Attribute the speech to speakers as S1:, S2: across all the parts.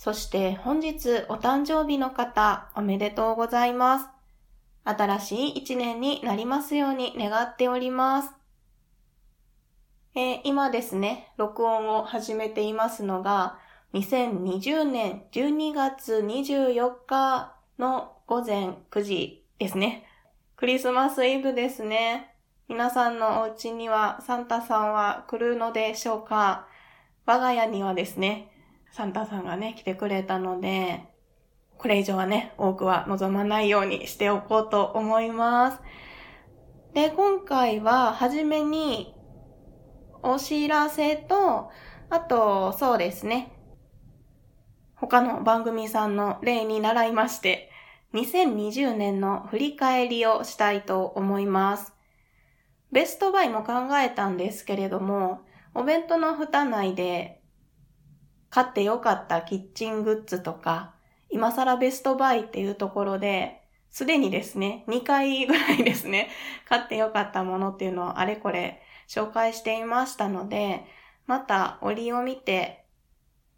S1: そして本日お誕生日の方おめでとうございます。新しい一年になりますように願っております。えー、今ですね、録音を始めていますのが、2020年12月24日の午前9時ですね。クリスマスイブですね。皆さんのお家にはサンタさんは来るのでしょうか我が家にはですね、サンタさんがね、来てくれたので、これ以上はね、多くは望まないようにしておこうと思います。で、今回は、はじめに、お知らせと、あと、そうですね、他の番組さんの例に習いまして、2020年の振り返りをしたいと思います。ベストバイも考えたんですけれども、お弁当の蓋内で買ってよかったキッチングッズとか、今更ベストバイっていうところで、すでにですね、2回ぐらいですね、買ってよかったものっていうのをあれこれ紹介していましたので、また折を見て、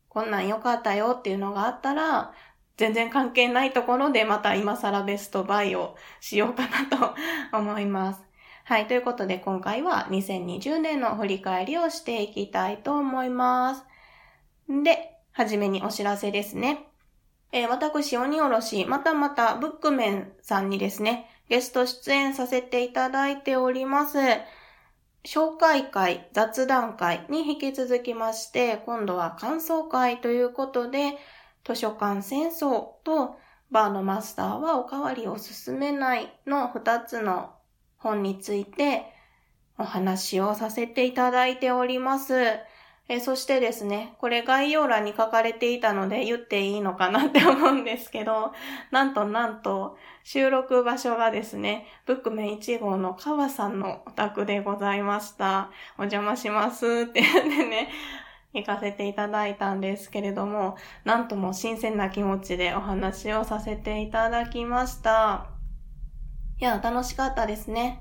S1: こんなん良かったよっていうのがあったら、全然関係ないところでまた今更ベストバイをしようかなと 思います。はい。ということで今回は2020年の振り返りをしていきたいと思います。で、はじめにお知らせですね。えー、私、鬼おろし、またまた、ブックメンさんにですね、ゲスト出演させていただいております。紹介会、雑談会に引き続きまして、今度は感想会ということで、図書館戦争とバーのマスターはおかわりを進めないの二つの本についてお話をさせていただいております。えそしてですね、これ概要欄に書かれていたので言っていいのかなって思うんですけど、なんとなんと収録場所がですね、ブックメン1号の川さんのお宅でございました。お邪魔しますって言ってね、行かせていただいたんですけれども、なんとも新鮮な気持ちでお話をさせていただきました。いや、楽しかったですね。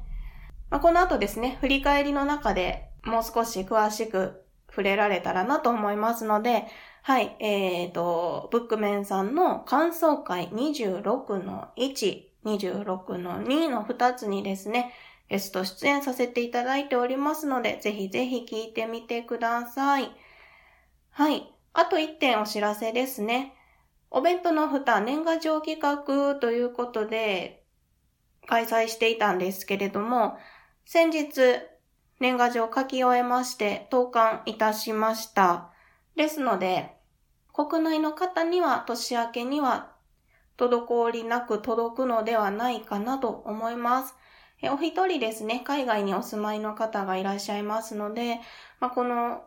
S1: まあ、この後ですね、振り返りの中でもう少し詳しく触れられたらなと思いますので、はい、えっ、ー、と、ブックメンさんの感想会26の1、26の2の2つにですね、ゲスト出演させていただいておりますので、ぜひぜひ聞いてみてください。はい。あと1点お知らせですね。お弁当の蓋年賀状企画ということで開催していたんですけれども、先日年賀状書き終えまして投函いたしました。ですので、国内の方には年明けには滞りなく届くのではないかなと思います。お一人ですね、海外にお住まいの方がいらっしゃいますので、まあ、この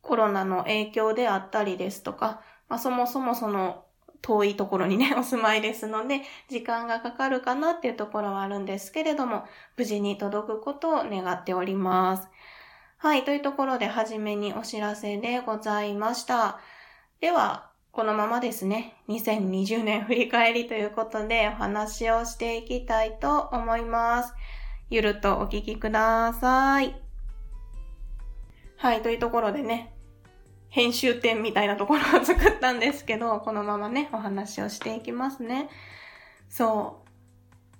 S1: コロナの影響であったりですとか、まあ、そもそもその遠いところにね、お住まいですので、時間がかかるかなっていうところはあるんですけれども、無事に届くことを願っております。はい、というところで、はじめにお知らせでございました。では、このままですね、2020年振り返りということでお話をしていきたいと思います。ゆるとお聞きください。はい、というところでね、編集点みたいなところを作ったんですけど、このままね、お話をしていきますね。そ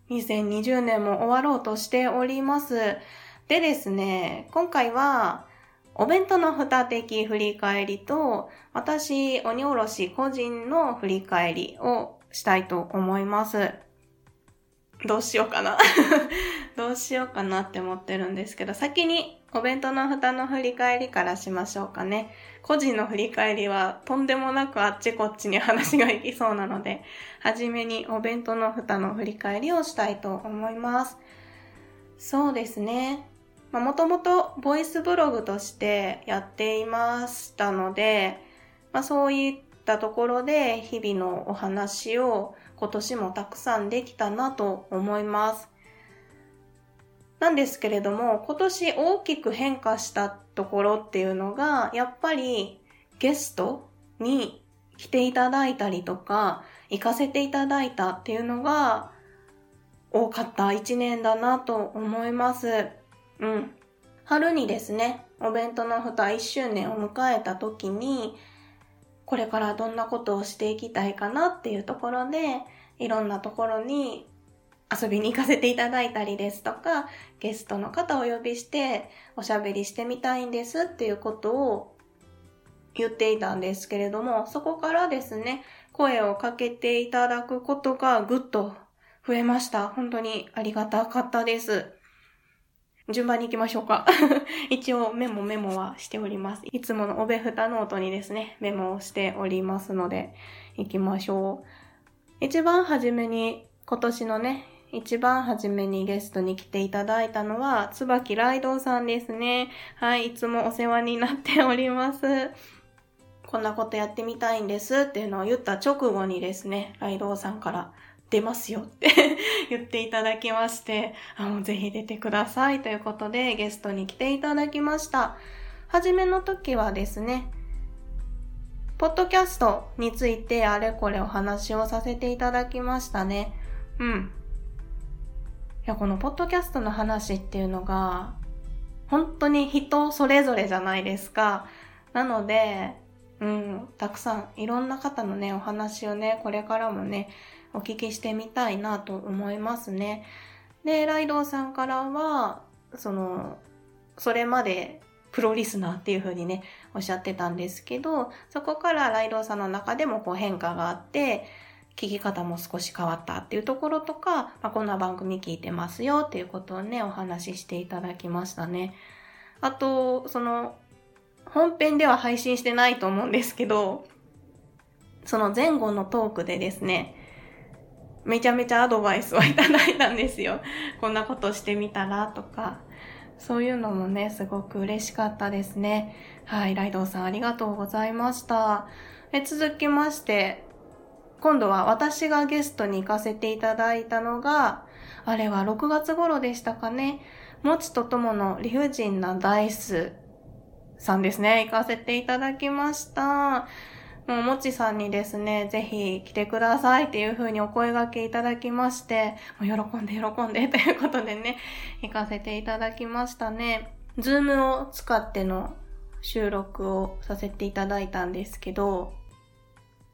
S1: う。2020年も終わろうとしております。でですね、今回は、お弁当の二的振り返りと、私、鬼おろし個人の振り返りをしたいと思います。どうしようかな どうしようかなって思ってるんですけど、先にお弁当の蓋の振り返りからしましょうかね。個人の振り返りはとんでもなくあっちこっちに話がいきそうなので、はじめにお弁当の蓋の振り返りをしたいと思います。そうですね。まあ、もともとボイスブログとしてやっていましたので、まあ、そういったところで日々のお話を今年もたくさんできたなと思います。なんですけれども、今年大きく変化したところっていうのが、やっぱりゲストに来ていただいたりとか、行かせていただいたっていうのが多かった一年だなと思います。うん。春にですね、お弁当の蓋1周年を迎えた時に、これからどんなことをしていきたいかなっていうところで、いろんなところに遊びに行かせていただいたりですとか、ゲストの方をお呼びしておしゃべりしてみたいんですっていうことを言っていたんですけれども、そこからですね、声をかけていただくことがぐっと増えました。本当にありがたかったです。順番に行きましょうか。一応メモメモはしております。いつものおべふたノートにですね、メモをしておりますので、行きましょう。一番初めに、今年のね、一番初めにゲストに来ていただいたのは、椿ライドウさんですね。はい、いつもお世話になっております。こんなことやってみたいんですっていうのを言った直後にですね、ライドウさんから出ますよって 言っていただきまして、あの、ぜひ出てくださいということでゲストに来ていただきました。はじめの時はですね、ポッドキャストについてあれこれお話をさせていただきましたね。うん。や、このポッドキャストの話っていうのが、本当に人それぞれじゃないですか。なので、うん、たくさんいろんな方のね、お話をね、これからもね、お聞きしてみたいなと思いますね。で、ライドウさんからは、その、それまでプロリスナーっていう風にね、おっしゃってたんですけど、そこからライドウさんの中でもこう変化があって、聞き方も少し変わったっていうところとか、まあ、こんな番組聞いてますよっていうことをね、お話ししていただきましたね。あと、その、本編では配信してないと思うんですけど、その前後のトークでですね、めちゃめちゃアドバイスをいただいたんですよ。こんなことしてみたらとか。そういうのもね、すごく嬉しかったですね。はい、ライドウさんありがとうございました。え続きまして、今度は私がゲストに行かせていただいたのが、あれは6月頃でしたかね。もちとともの理不尽なダイスさんですね。行かせていただきました。もう、もちさんにですね、ぜひ来てくださいっていう風にお声掛けいただきまして、もう喜んで喜んで ということでね、行かせていただきましたね。ズームを使っての収録をさせていただいたんですけど、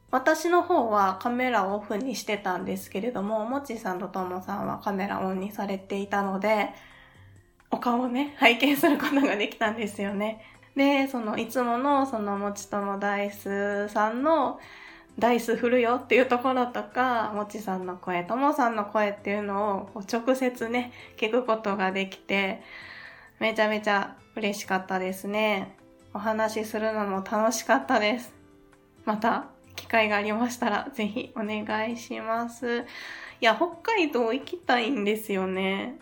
S1: 私の方はカメラをオフにしてたんですけれども、もちさんとともさんはカメラオンにされていたので、お顔をね、拝見することができたんですよね。で、その、いつもの、その、もちともダイスさんの、ダイス振るよっていうところとか、もちさんの声、ともさんの声っていうのを直接ね、聞くことができて、めちゃめちゃ嬉しかったですね。お話しするのも楽しかったです。また、機会がありましたら、ぜひお願いします。いや、北海道行きたいんですよね。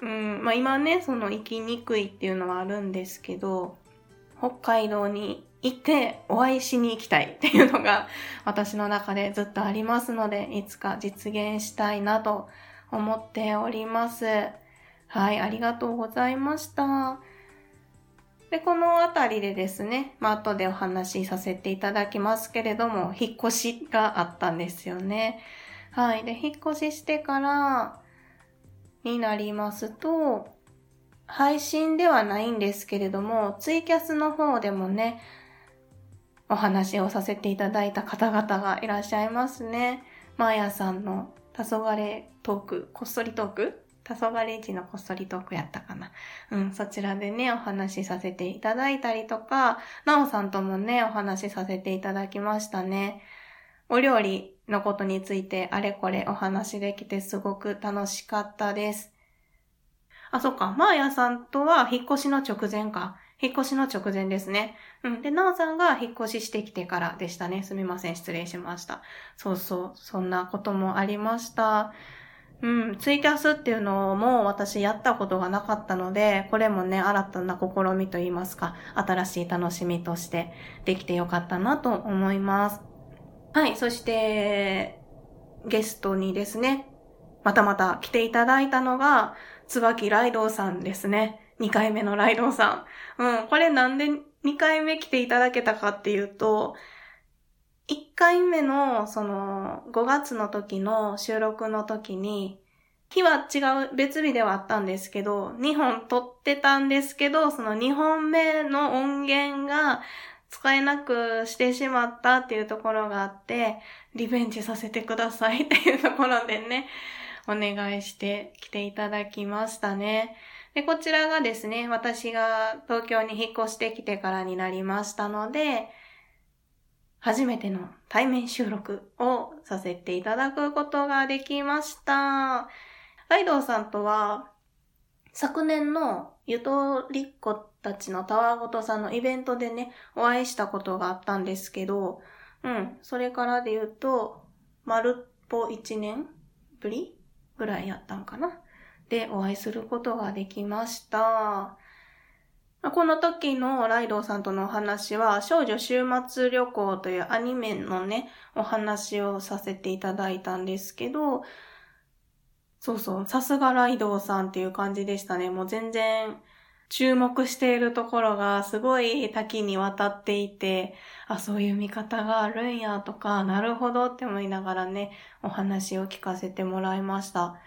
S1: うん、まあ今ね、その行きにくいっていうのはあるんですけど、北海道に行ってお会いしに行きたい っていうのが私の中でずっとありますので、いつか実現したいなと思っております。はい、ありがとうございました。で、このあたりでですね、まあ、後でお話しさせていただきますけれども、引っ越しがあったんですよね。はい。で、引っ越ししてからになりますと、配信ではないんですけれども、ツイキャスの方でもね、お話をさせていただいた方々がいらっしゃいますね。マーヤさんの黄昏トーク、こっそりトーク黄昏市のこっそりトークやったかな。うん、そちらでね、お話しさせていただいたりとか、なおさんともね、お話しさせていただきましたね。お料理のことについてあれこれお話できてすごく楽しかったです。あ、そっか。マーヤさんとは引っ越しの直前か。引っ越しの直前ですね。うん。で、ナオさんが引っ越ししてきてからでしたね。すみません。失礼しました。そうそう。そんなこともありました。うん。ツイキャスっていうのも私やったことがなかったので、これもね、新たな試みといいますか、新しい楽しみとしてできてよかったなと思います。はい、そして、ゲストにですね、またまた来ていただいたのが、椿ライドウさんですね。2回目のライドウさん。うん、これなんで2回目来ていただけたかっていうと、回目の、その、5月の時の収録の時に、日は違う、別日ではあったんですけど、2本撮ってたんですけど、その2本目の音源が使えなくしてしまったっていうところがあって、リベンジさせてください っていうところでね、お願いして来ていただきましたね。で、こちらがですね、私が東京に引っ越してきてからになりましたので、初めての対面収録をさせていただくことができました。ライドウさんとは、昨年のゆとりっ子たちのタワーごとさんのイベントでね、お会いしたことがあったんですけど、うん、それからで言うと、まるっぽ1年ぶりぐらいやったんかな？でお会いすることができました。この時のライドウさんとのお話は、少女週末旅行というアニメのね、お話をさせていただいたんですけど、そうそう、さすがライドウさんっていう感じでしたね。もう全然注目しているところがすごい多岐にわたっていて、あ、そういう見方があるんやとか、なるほどって思いながらね、お話を聞かせてもらいました。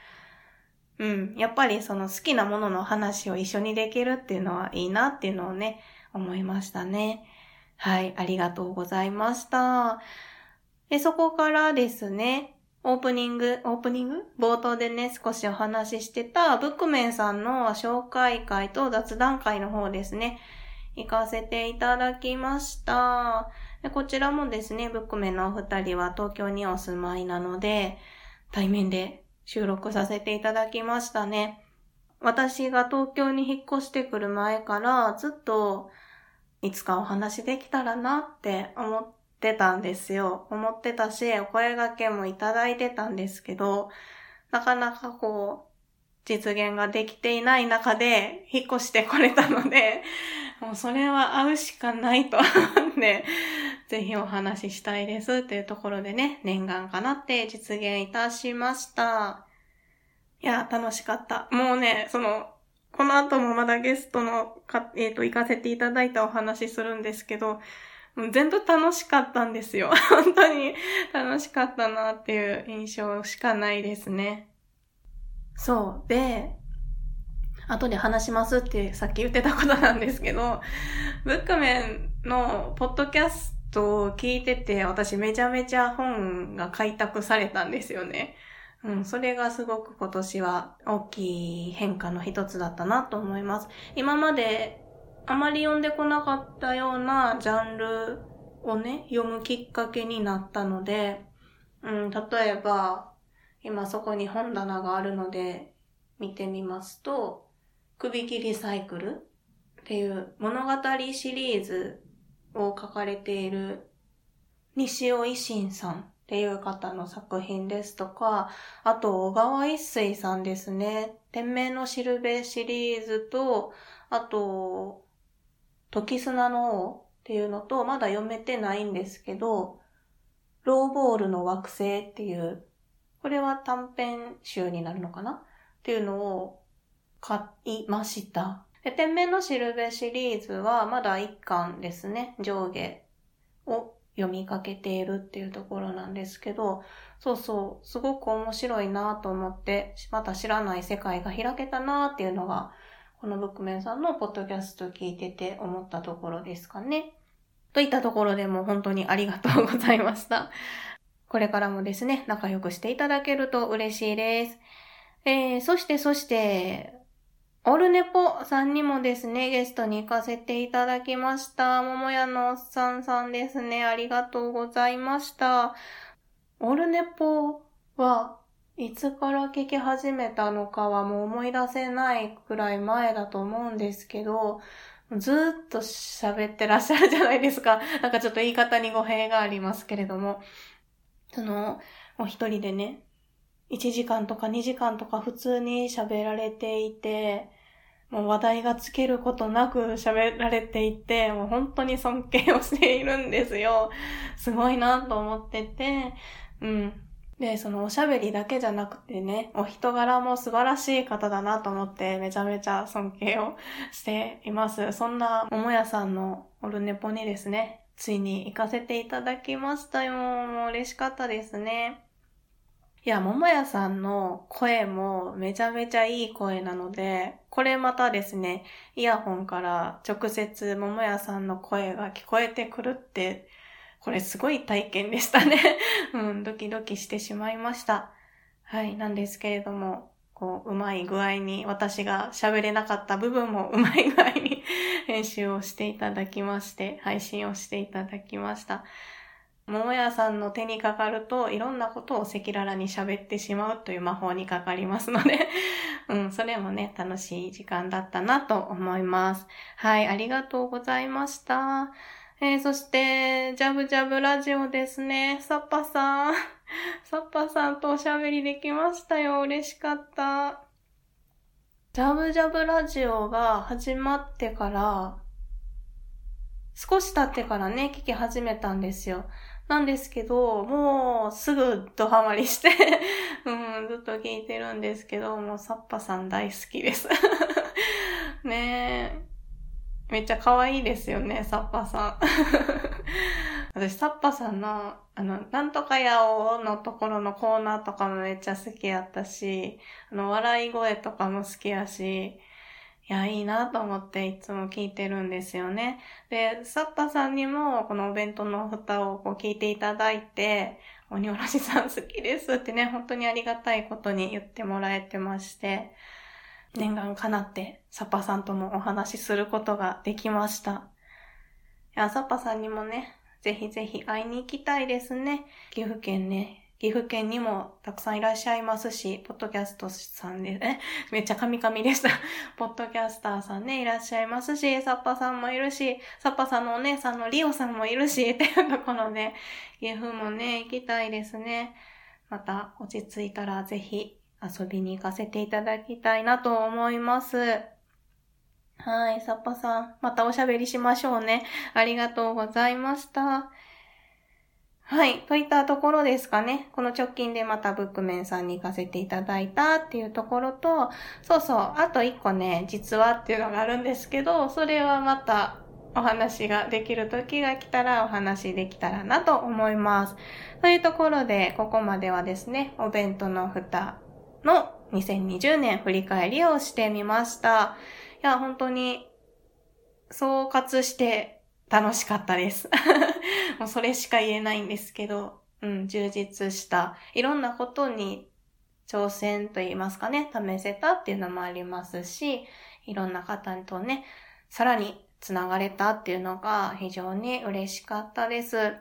S1: うん。やっぱりその好きなものの話を一緒にできるっていうのはいいなっていうのをね、思いましたね。はい。ありがとうございました。で、そこからですね、オープニング、オープニング？冒頭でね、少しお話ししてた、ブックメンさんの紹介会と雑談会の方ですね、行かせていただきました。でこちらもですね、ブックメンのお二人は東京にお住まいなので、対面で収録させていただきましたね。私が東京に引っ越してくる前からずっといつかお話できたらなって思ってたんですよ。思ってたし、お声掛けもいただいてたんですけど、なかなかこう、実現ができていない中で引っ越してこれたので、もうそれは会うしかないと思って、ぜひお話ししたいですっていうところでね、念願かなって実現いたしました。いや、楽しかった。もうね、その、この後もまだゲストのか、えっ、ー、と、行かせていただいたお話するんですけど、全部楽しかったんですよ。本当に楽しかったなっていう印象しかないですね。そう。で、後で話しますってさっき言ってたことなんですけど、ブックメンのポッドキャストトを聞いてて、私めちゃめちゃ本が開拓されたんですよね。うん、それがすごく今年は大きい変化の一つだったなと思います。今まであまり読んでこなかったようなジャンルをね、読むきっかけになったので、うん、例えば、今そこに本棚があるので見てみますと、首切りサイクルっていう物語シリーズを書かれている西尾維新さんっていう方の作品ですとか、あと小川一水さんですね。天命のしるべシリーズと、あと、時砂の王っていうのと、まだ読めてないんですけど、ローボールの惑星っていう、これは短編集になるのかな？っていうのを買いました。で、天面のしるべシリーズはまだ一巻ですね、上下を読みかけているっていうところなんですけど、そうそう、すごく面白いなと思って、また知らない世界が開けたなっていうのがこのブックメンさんのポッドキャスト聞いてて思ったところですかね。といったところでも本当にありがとうございました。これからもですね、仲良くしていただけると嬉しいです。えー、そしてそして、オルネポさんにもですね、ゲストに行かせていただきました。桃屋のおっさんさんですね。ありがとうございました。オルネポはいつから聞き始めたのかはもう思い出せないくらい前だと思うんですけど、ずーっと喋ってらっしゃるじゃないですか。なんかちょっと言い方に語弊がありますけれども。その、お一人でね、1時間とか2時間とか普通に喋られていて、もう話題がつけることなく喋られていて、もう本当に尊敬をしているんですよ。すごいなと思ってて、うん。で、そのおしゃべりだけじゃなくてね、お人柄も素晴らしい方だなと思ってめちゃめちゃ尊敬をしています。そんな桃屋さんのオルネポにですね、ついに行かせていただきましたよ。もう嬉しかったですね。いや、桃屋さんの声もめちゃめちゃいい声なので、これまたですね、イヤホンから直接桃屋さんの声が聞こえてくるって、これすごい体験でしたね。うん、ドキドキしてしまいました。はい、なんですけれども、こう、うまい具合に、私が喋れなかった部分もうまい具合に 編集をしていただきまして、配信をしていただきました。桃屋さんの手にかかるといろんなことを赤裸々に喋ってしまうという魔法にかかりますので うん、それもね、楽しい時間だったなと思います。はい、ありがとうございました。えー、そして、ジャブジャブラジオですね。サッパさん。サッパさんとおしゃべりできましたよ。嬉しかった。ジャブジャブラジオが始まってから、少し経ってからね、聞き始めたんですよ。なんですけど、もうすぐドハマりして うん、ずっと聞いてるんですけど、もうサッパさん大好きです ねえ。めっちゃ可愛いですよね、サッパさん。私、サッパさんの、あの、なんとかやおのところのコーナーとかもめっちゃ好きやったし、あの、笑い声とかも好きやし、いや、いいなと思っていつも聞いてるんですよね。で、サッパさんにもこのお弁当の蓋をこう聞いていただいて、鬼おろしさん好きですってね、本当にありがたいことに言ってもらえてまして、念願かなってサッパさんともお話しすることができました。いや、サッパさんにもね、ぜひぜひ会いに行きたいですね。岐阜県ね、岐阜県にもたくさんいらっしゃいますし、ポッドキャストさんで、え、めっちゃカミカミでした。ポッドキャスターさんね、いらっしゃいますし、サッパさんもいるし、サッパさんのお姉さんのリオさんもいるし、っていうところで、岐阜もね、行きたいですね。また落ち着いたらぜひ遊びに行かせていただきたいなと思います。はい、サッパさん、またおしゃべりしましょうね。ありがとうございました。はい。といったところですかね。この直近でまたブックメンさんに行かせていただいたっていうところと、そうそう、あと一個ね、実はっていうのがあるんですけど、それはまたお話ができる時が来たらお話できたらなと思います。というところで、ここまではですね、お弁当の蓋の2020年振り返りをしてみました。いや、本当に総括して楽しかったです。もうそれしか言えないんですけど、うん、充実した、いろんなことに挑戦と言いますかね、試せたっていうのもありますし、いろんな方とね、さらに繋がれたっていうのが非常に嬉しかったです。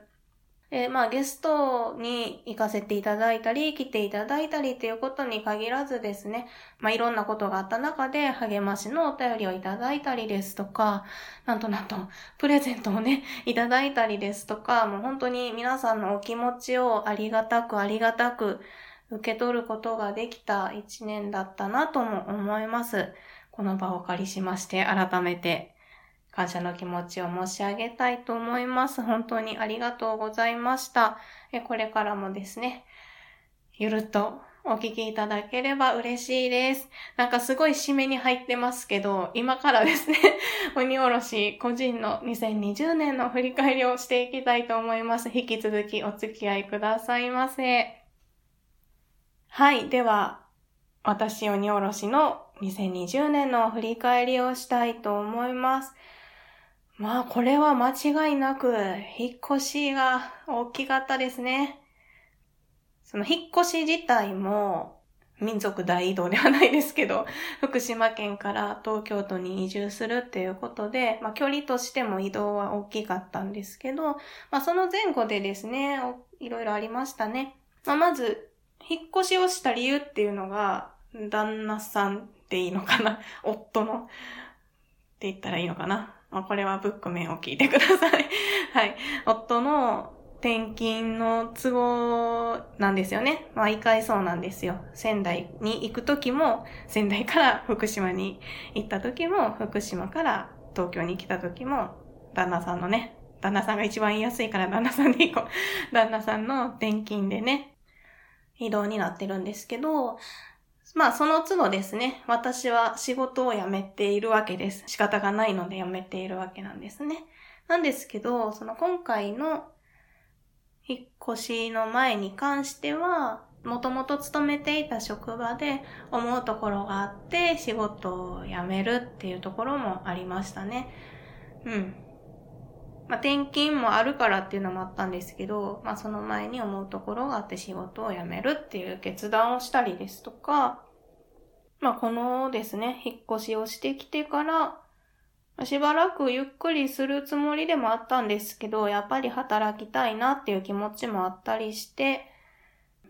S1: えー、まあゲストに行かせていただいたり、来ていただいたりっていうことに限らずですね、まあいろんなことがあった中で励ましのお便りをいただいたりですとか、なんとなんとプレゼントをね、いただいたりですとか、もう本当に皆さんのお気持ちをありがたくありがたく受け取ることができた一年だったなとも思います。この場をお借りしまして改めて感謝の気持ちを申し上げたいと思います。本当にありがとうございました。これからもですね、ゆるっとお聞きいただければ嬉しいです。なんかすごい締めに入ってますけど、今からですね、鬼おろし個人の2020年の振り返りをしていきたいと思います。引き続きお付き合いくださいませ。はい。では、私鬼おろしの2020年の振り返りをしたいと思います。まあ、これは間違いなく、引っ越しが大きかったですね。その引っ越し自体も、民族大移動ではないですけど、福島県から東京都に移住するっていうことで、まあ距離としても移動は大きかったんですけど、まあその前後でですね、いろいろありましたね。まあまず、引っ越しをした理由っていうのが、旦那さんでいいのかな夫の、って言ったらいいのかなまあ、これはブック面を聞いてください。はい。夫の、転勤の都合なんですよね。毎回そうなんですよ。仙台に行く時も、仙台から福島に行った時も、福島から東京に来た時も、旦那さんのね、旦那さんが一番言いやすいから旦那さんで行こう。旦那さんの転勤でね、移動になってるんですけど、まあその都度ですね、私は仕事を辞めているわけです。仕方がないので辞めているわけなんですね。なんですけど、その今回の引っ越しの前に関しては、もともと勤めていた職場で思うところがあって仕事を辞めるっていうところもありましたね。うん。まあ、転勤もあるからっていうのもあったんですけど、まあ、その前に思うところがあって仕事を辞めるっていう決断をしたりですとか、まあ、このですね、引っ越しをしてきてから、しばらくゆっくりするつもりでもあったんですけど、やっぱり働きたいなっていう気持ちもあったりして、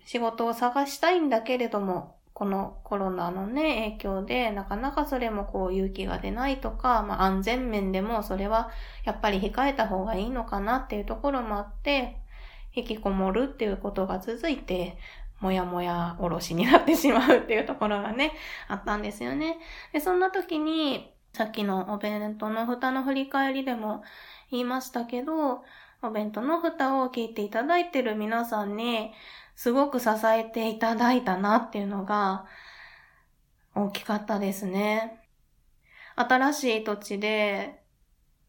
S1: 仕事を探したいんだけれども、このコロナのね、影響で、なかなかそれもこう勇気が出ないとか、まあ安全面でもそれはやっぱり控えた方がいいのかなっていうところもあって、引きこもるっていうことが続いて、もやもやおろしになってしまうっていうところがね、あったんですよね。で、そんな時に、さっきのお弁当の蓋の振り返りでも言いましたけど、お弁当の蓋を聞いていただいてる皆さんに、すごく支えていただいたなっていうのが、大きかったですね。新しい土地で、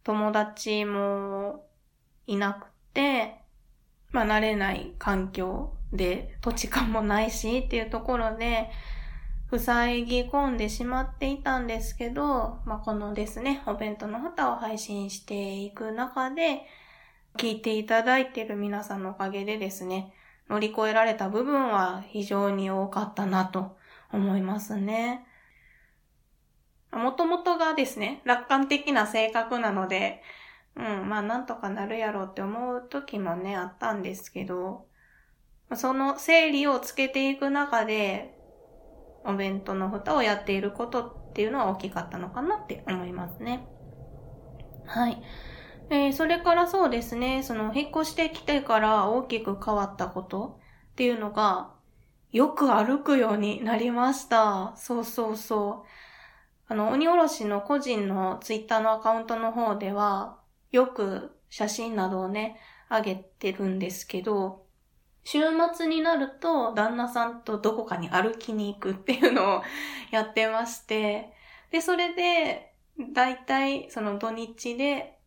S1: 友達もいなくて、まあ慣れない環境で土地勘もないしっていうところで、塞ぎ込んでしまっていたんですけど、まあ、このですね、お弁当の旗を配信していく中で、聞いていただいている皆さんのおかげでですね、乗り越えられた部分は非常に多かったなと思いますね。もともとがですね、楽観的な性格なので、うん、まあなんとかなるやろうって思う時もね、あったんですけど、その整理をつけていく中で、お弁当の蓋をやっていることっていうのは大きかったのかなって思いますね。はい。えー、それからそうですね、その引っ越してきてから大きく変わったことっていうのが、よく歩くようになりました。そうそうそう。あの、鬼おろしの個人のツイッターのアカウントの方では、よく写真などをね、あげてるんですけど、週末になると旦那さんとどこかに歩きに行くっていうのをやってまして、で、それで、だいたいその土日で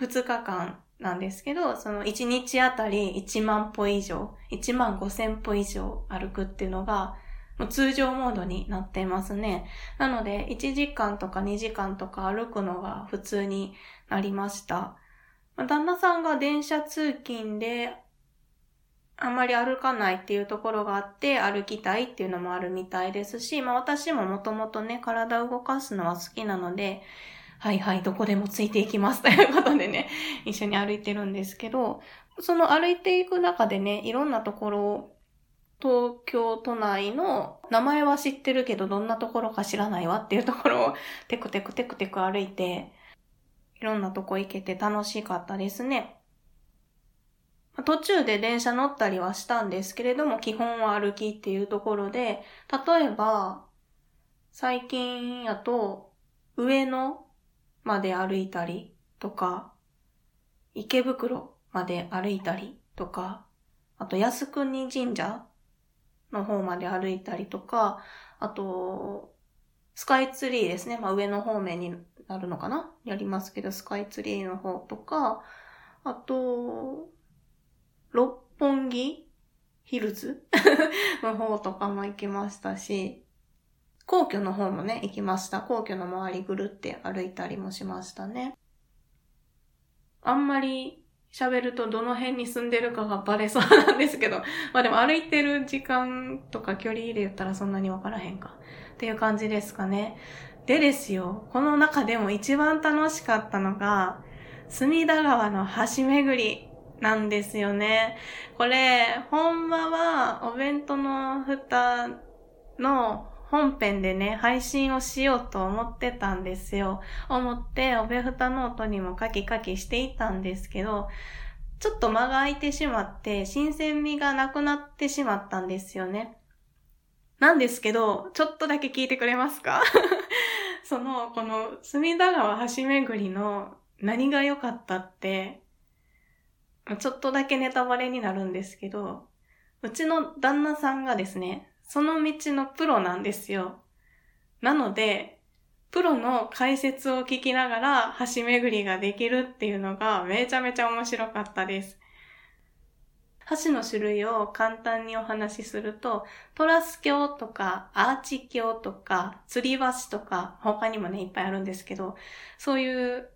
S1: 2日間なんですけど、その1日あたり1万歩以上、1万5千歩以上歩くっていうのが、通常モードになってますね。なので、1時間とか2時間とか歩くのが普通になりました。旦那さんが電車通勤であんまり歩かないっていうところがあって歩きたいっていうのもあるみたいですし、まあ私ももともとね、体を動かすのは好きなので、はいはい、どこでもついていきます ということでね、一緒に歩いてるんですけど、その歩いていく中でね、いろんなところを東京都内の名前は知ってるけどどんなところか知らないわっていうところをテクテクテクテク歩いて、いろんなとこ行けて楽しかったですね。途中で電車乗ったりはしたんですけれども、基本は歩きっていうところで、例えば、最近やと、上野まで歩いたりとか、池袋まで歩いたりとか、あと靖国神社の方まで歩いたりとか、あと、スカイツリーですね。まあ上の方面になるのかな？やりますけど、スカイツリーの方とか、あと、六本木ヒルズの方とかも行きましたし、皇居の方もね、行きました。皇居の周りぐるって歩いたりもしましたね。あんまり喋るとどの辺に住んでるかがバレそうなんですけど、まあでも歩いてる時間とか距離で言ったらそんなにわからへんか。っていう感じですかね。でですよ、この中でも一番楽しかったのが、隅田川の橋巡りなんですよね。これ、ほんまはお弁当の蓋の本編でね、配信をしようと思ってたんですよ。思って、おべふたノートにもカキカキしていたんですけど、ちょっと間が空いてしまって、新鮮味がなくなってしまったんですよね。なんですけど、ちょっとだけ聞いてくれますか？その、この隅田川橋巡りの何が良かったって、ちょっとだけネタバレになるんですけど、うちの旦那さんがですね、その道のプロなんですよ。なので、プロの解説を聞きながら橋巡りができるっていうのがめちゃめちゃ面白かったです。橋の種類を簡単にお話しすると、トラス橋とかアーチ橋とか吊り橋とか他にもねいっぱいあるんですけど、そういう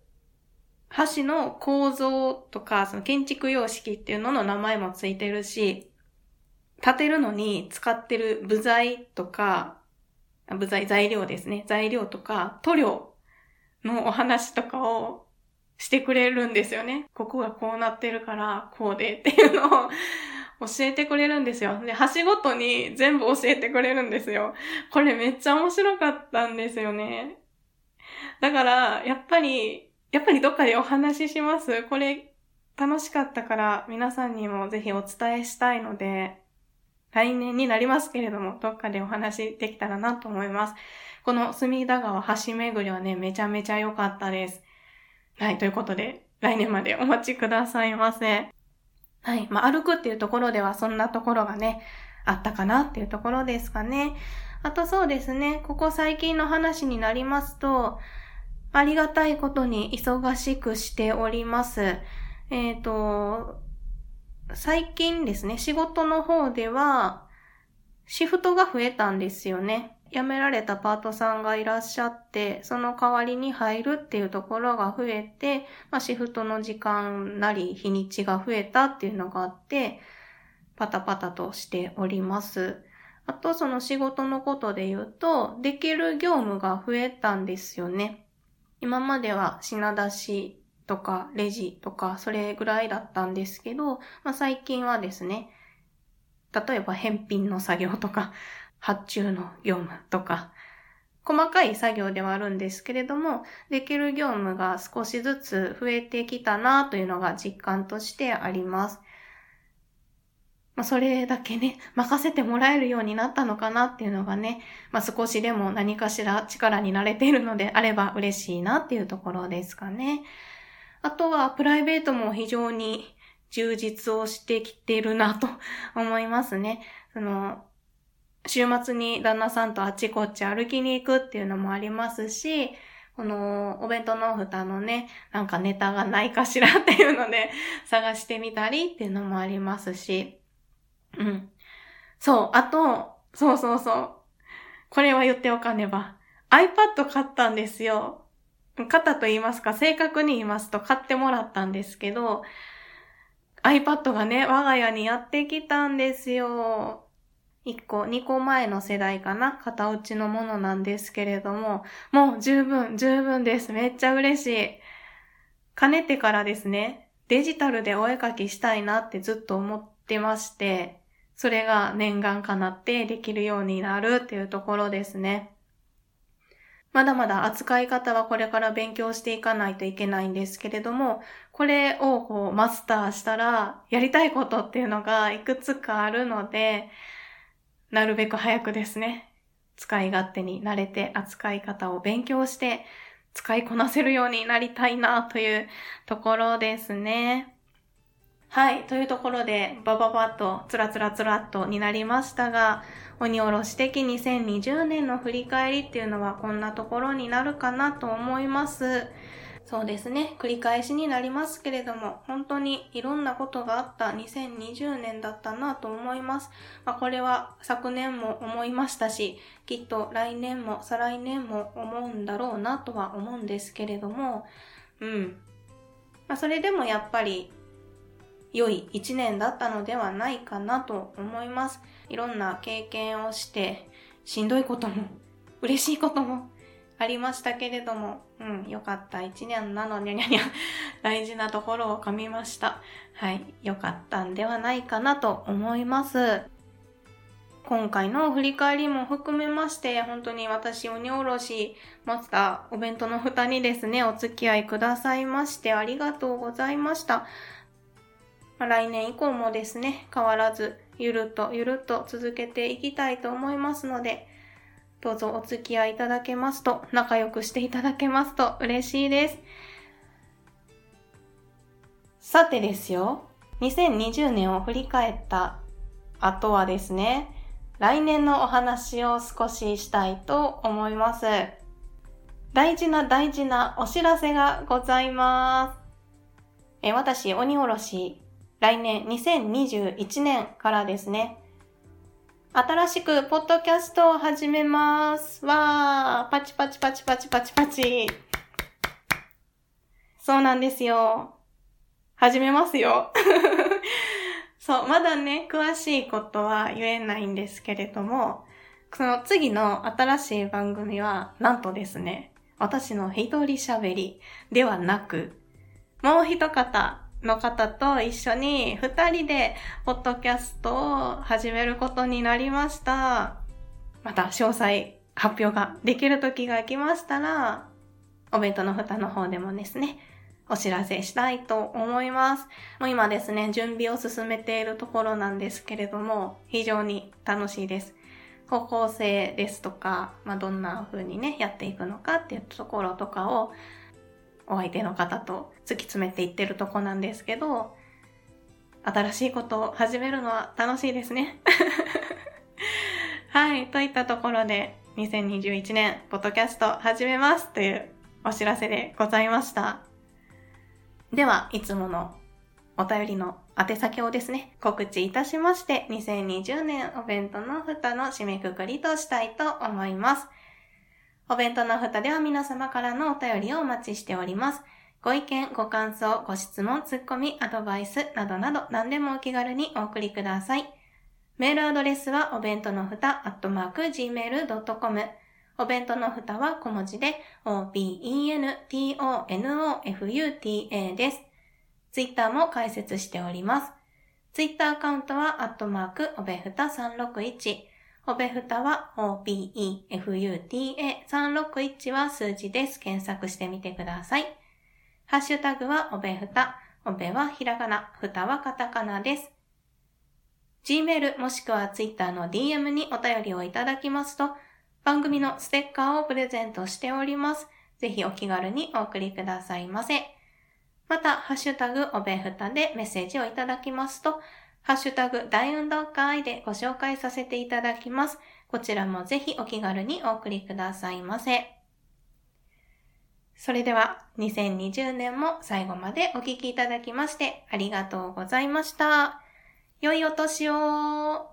S1: 橋の構造とかその建築様式っていうのの名前もついてるし、建てるのに使ってる部材とか、部材、材料ですね。材料とか塗料のお話とかをしてくれるんですよね。ここがこうなってるから、こうでっていうのを教えてくれるんですよ。で、橋ごとに全部教えてくれるんですよ。これめっちゃ面白かったんですよね。だから、やっぱり、やっぱりどっかでお話しします。これ楽しかったから皆さんにもぜひお伝えしたいので、来年になりますけれども、どっかでお話できたらなと思います。この隅田川橋巡りはね、めちゃめちゃ良かったです。はい、ということで、来年までお待ちくださいませ。はい、まあ、歩くっていうところではそんなところがね、あったかなっていうところですかね。あとそうですね、ここ最近の話になりますと、ありがたいことに忙しくしております。えっ、ー、と、最近ですね、仕事の方では、シフトが増えたんですよね。辞められたパートさんがいらっしゃって、その代わりに入るっていうところが増えて、まあ、シフトの時間なり日にちが増えたっていうのがあって、パタパタとしております。あと、その仕事のことで言うと、できる業務が増えたんですよね。今までは品出しとかレジとかそれぐらいだったんですけど、まあ、最近はですね、例えば返品の作業とか、発注の業務とか、細かい作業ではあるんですけれども、できる業務が少しずつ増えてきたなというのが実感としてあります。まあ、それだけね、任せてもらえるようになったのかなっていうのがね、まあ、少しでも何かしら力になれているのであれば嬉しいなっていうところですかね。あとはプライベートも非常に充実をしてきてるなと思いますね。その、週末に旦那さんとあちこち歩きに行くっていうのもありますし、このお弁当の蓋のね、なんかネタがないかしらっていうので 探してみたりっていうのもありますし、うん。そう、あと、そうそうそう。これは言っておかねば。iPad 買ったんですよ。買ったと言いますか、正確に言いますと買ってもらったんですけど、iPad がね、我が家にやってきたんですよ。1個、2個前の世代かな型打ちのものなんですけれども、もう十分、十分です。めっちゃ嬉しい。かねてからですね、デジタルでお絵描きしたいなってずっと思ってまして、それが念願かなってできるようになるっていうところですね。まだまだ扱い方はこれから勉強していかないといけないんですけれども、これをこうマスターしたらやりたいことっていうのがいくつかあるので、なるべく早くですね、使い勝手に慣れて扱い方を勉強して使いこなせるようになりたいなというところですね。はい。というところで、バババッと、つらつらつらっとになりましたが、鬼おろし的2020年の振り返りっていうのはこんなところになるかなと思います。そうですね。繰り返しになりますけれども、本当にいろんなことがあった2020年だったなと思います。まあ、これは昨年も思いましたし、きっと来年も再来年も思うんだろうなとは思うんですけれども、うん。まあ、それでもやっぱり良い一年だったのではないかなと思います。いろんな経験をして、しんどいことも、嬉しいことも、ありましたけれども、うん、良かった一年なのにゃにゃにゃ、大事なところを噛みました。はい、良かったんではないかなと思います。今回の振り返りも含めまして、本当に私、鬼おろし、マスター、お弁当の蓋にですね、お付き合いくださいまして、ありがとうございました。まあ、来年以降もですね、変わらず、ゆるっとゆるっと続けていきたいと思いますので、どうぞお付き合いいただけますと、仲良くしていただけますと嬉しいです。さてですよ、2020年を振り返った後はですね、来年のお話を少ししたいと思います。大事な大事なお知らせがございます。え私、鬼おろし、来年2021年からですね、新しくポッドキャストを始めます。わー、パチパチパチパチパチパチ。そうなんですよ。始めますよ。そう、まだね、詳しいことは言えないんですけれども、その次の新しい番組は、なんとですね、私の一人喋りではなく、もう一方の方と一緒に二人でポッドキャストを始めることになりました。また詳細発表ができる時が来ましたら、お弁当の蓋の方でもですね、お知らせしたいと思います。もう今ですね、準備を進めているところなんですけれども、非常に楽しいです。方向性ですとか、まあ、どんな風にね、やっていくのかっていうところとかを、お相手の方と突き詰めていってるとこなんですけど、新しいことを始めるのは楽しいですね。はい、といったところで、2021年、ポッドキャスト始めますというお知らせでございました。では、いつものお便りの宛先をですね、告知いたしまして、2020年お弁当の蓋の締めくくりとしたいと思います。お弁当の蓋では皆様からのお便りをお待ちしております。ご意見、ご感想、ご質問、ツッコミ、アドバイスなどなど何でもお気軽にお送りください。メールアドレスはお弁当のふた、アットマーク、gmail.com。お弁当のふたは小文字で、o-b-e-n-t-o-n-o-f-u-t-a です。ツイッターも開設しております。ツイッターアカウントは、アットマーク、おべふた361。おべふたは OBEFUTA361 は数字です。検索してみてください。ハッシュタグはおべふた。おべはひらがな、ふたはカタカナです。Gmail もしくは Twitter の DM にお便りをいただきますと、番組のステッカーをプレゼントしております。ぜひお気軽にお送りくださいませ。また、ハッシュタグおべふたでメッセージをいただきますと、ハッシュタグ大運動会でご紹介させていただきます。こちらもぜひお気軽にお送りくださいませ。それでは、2020年も最後までお聴きいただきましてありがとうございました。良いお年を